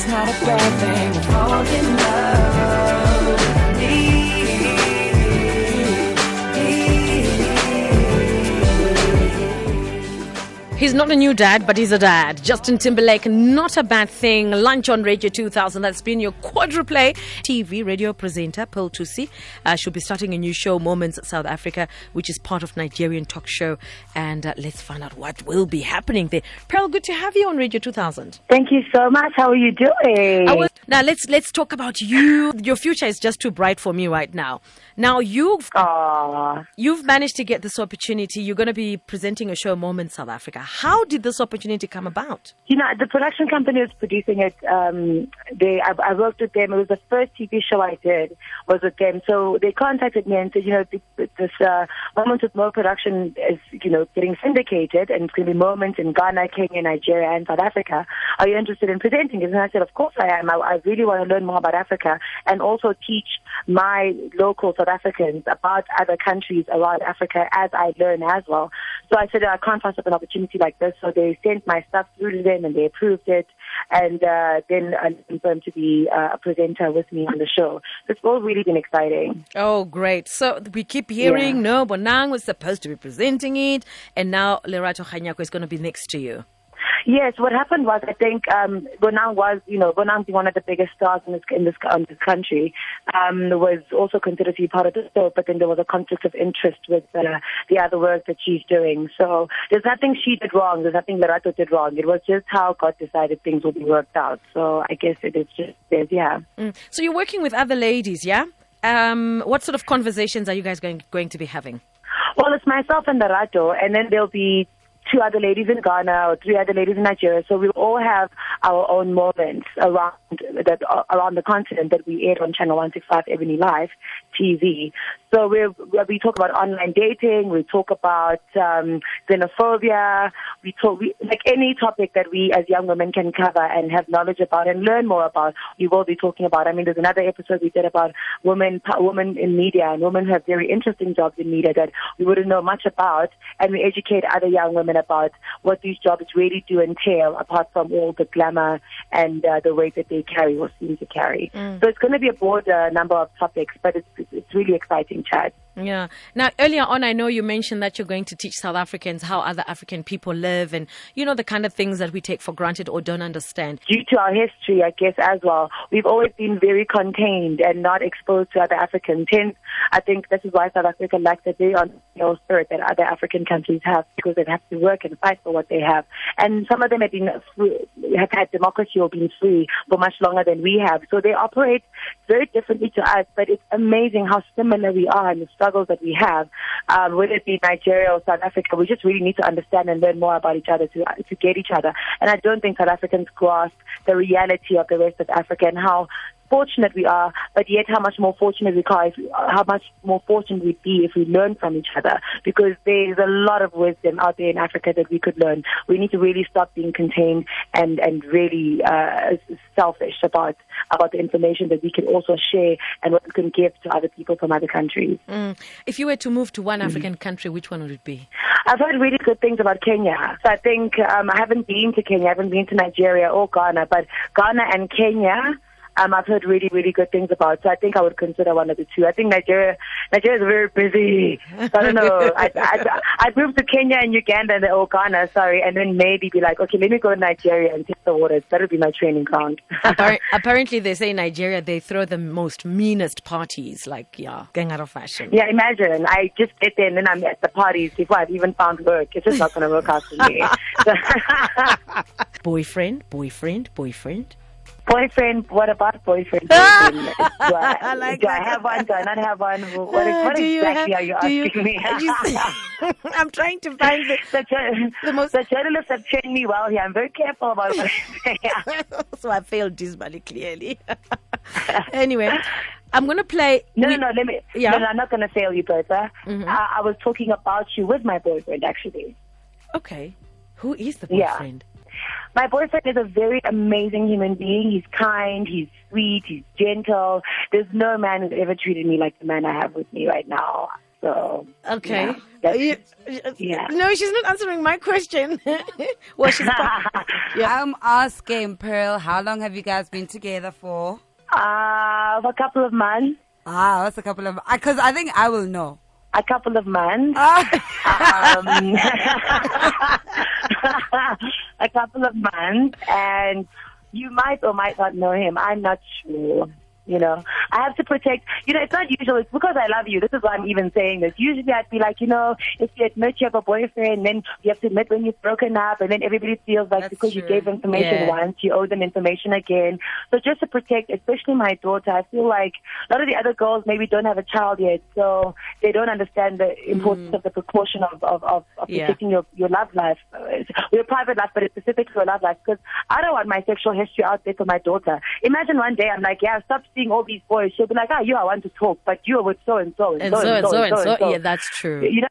It's not a bad thing fall in love. He's not a new dad, but he's a dad. Justin Timberlake, not a bad thing. Lunch on Radio 2000. That's been your quadruple TV radio presenter, Pearl Thusi. Uh, she'll be starting a new show, Moments South Africa, which is part of Nigerian talk show. And uh, let's find out what will be happening there. Pearl, good to have you on Radio 2000. Thank you so much. How are you doing? Was, now let's let's talk about you. Your future is just too bright for me right now. Now you've Aw. you've managed to get this opportunity. You're going to be presenting a show, Moments South Africa. How did this opportunity come about? You know, the production company was producing it. Um, they, I, I worked with them. It was the first TV show I did was with them. So they contacted me and said, you know, this uh, Moments with Mo production is, you know, getting syndicated, and it's going to be Moments in Ghana, Kenya, Nigeria, and South Africa. Are you interested in presenting it? And I said, of course I am. I, I really want to learn more about Africa and also teach my local South Africans about other countries around Africa as I learn as well. So I said, I can't pass up an opportunity like this. So they sent my stuff through to them and they approved it. And uh, then I confirmed to be uh, a presenter with me on the show. So it's all really been exciting. Oh, great. So we keep hearing, Yeah. no, Bonang was supposed to be presenting it, and now Lerato Kganyago is going to be next to you. Yes, what happened was I think um, Bonang was, you know, Bonang being one of the biggest stars in this in this, in this country, um, was also considered to be part of the show. But then there was a conflict of interest with uh, the other work that she's doing. So there's nothing she did wrong. There's nothing Lerato did wrong. It was just how God decided things would be worked out. So I guess it is just there's yeah. Mm. So you're working with other ladies, yeah? Um, what sort of conversations are you guys going going to be having? Well, it's myself and Lerato, and then there'll be two other ladies in Ghana or three other ladies in Nigeria. So we'll all have our own moments around that uh, around the continent that we aired on Channel 165 EbonyLife TV. So we we talk about online dating, we talk about um, xenophobia, we talk we, like any topic that we as young women can cover and have knowledge about and learn more about. We will be talking about. I mean, there's another episode we did about women women in media and women who have very interesting jobs in media that we wouldn't know much about, and we educate other young women about what these jobs really do entail, apart from all the glamour and uh, the weight that they carry or seem to carry. So it's going to be a broad uh, number of topics, but it's it's really exciting, Chad. Yeah. Now, earlier on, I know you mentioned that you're going to teach South Africans how other African people live and, you know, the kind of things that we take for granted or don't understand. due to our history, I guess, as well, we've always been very contained and not exposed to other Africans. Hence, I think this is why South Africa lacks a very entrepreneurial spirit that other African countries have because they have to work and fight for what they have. And some of them have been have had democracy or been free for much longer than we have. So they operate very differently to us, but it's amazing how similar we are and the struggles that we have, um, whether it be Nigeria or South Africa. We just really need to understand and learn more about each other to, to get each other. And I don't think South Africans grasp the reality of the rest of Africa and how fortunate we are, but yet how much more fortunate we are, how much more fortunate we'd be if we learn from each other. Because there's a lot of wisdom out there in Africa that we could learn. We need to really stop being contained and and really uh, selfish about about the information that we can also share and what we can give to other people from other countries. Mm. If you were to move to one African country, which one would it be? I've heard really good things about Kenya. So I think um, I haven't been to Kenya, I haven't been to Nigeria or Ghana, but Ghana and Kenya. Um, I've heard really, really good things about. So I think I would consider one of the two. I think Nigeria, Nigeria is very busy. So I don't know. I, I, I'd move to Kenya and Uganda and or Ghana, sorry, and then maybe be like, okay, let me go to Nigeria and test the waters. That would be my training ground. Apparently, they say in Nigeria they throw the most meanest parties, like, yeah, gang out of fashion. yeah, imagine. I just get there and then I'm at the parties before I've even found work. It's just not going to work out for me. Boyfriend, boyfriend, boyfriend. Boyfriend, what about boyfriend? boyfriend? do I, like do that. I have one? Do I not have one? What, what you exactly have- are you do you- asking me? you- I'm trying to find the, the, the most- the journalists have trained me well here. I'm very careful about what I say. so I failed dismally, clearly. anyway, I'm going to play. No, we- no, no, let me. Yeah. No, no, I'm not going to fail you, Bertha. Mhm. I, I was talking about you with my boyfriend, actually. Okay. Who is the boyfriend? My boyfriend is a very amazing human being. He's kind, he's sweet, he's gentle. There's no man who's ever treated me like the man I have with me right now. So Okay. yeah, You- yeah. No, she's not answering my question. well, she's. I'm asking Pearl, how long have you guys been together for? uh, for a couple of months. Ah, that's a couple of because I think I will know. A couple of months. Ah, um, a couple of months, and you might or might not know him. I'm not sure. You know, I have to protect. You know, it's not usual. It's because I love you. This is why I'm even saying this. Usually, I'd be like, you know, if you admit you have a boyfriend, then you have to admit when you've broken up, and then everybody feels like That's because you gave information Yeah. once, you owe them information again. So just to protect, especially my daughter, I feel like a lot of the other girls maybe don't have a child yet, so they don't understand the importance of the precaution of of of, of Yeah. protecting your your love life, uh, your private life, but it's specific to your love life. Because I don't want my sexual history out there for my daughter. Imagine one day I'm like, yeah, stop seeing all these boys. She'll be like, ah, you, I want to talk, but you are with so and so and And so and so and so. Yeah, that's true. You know.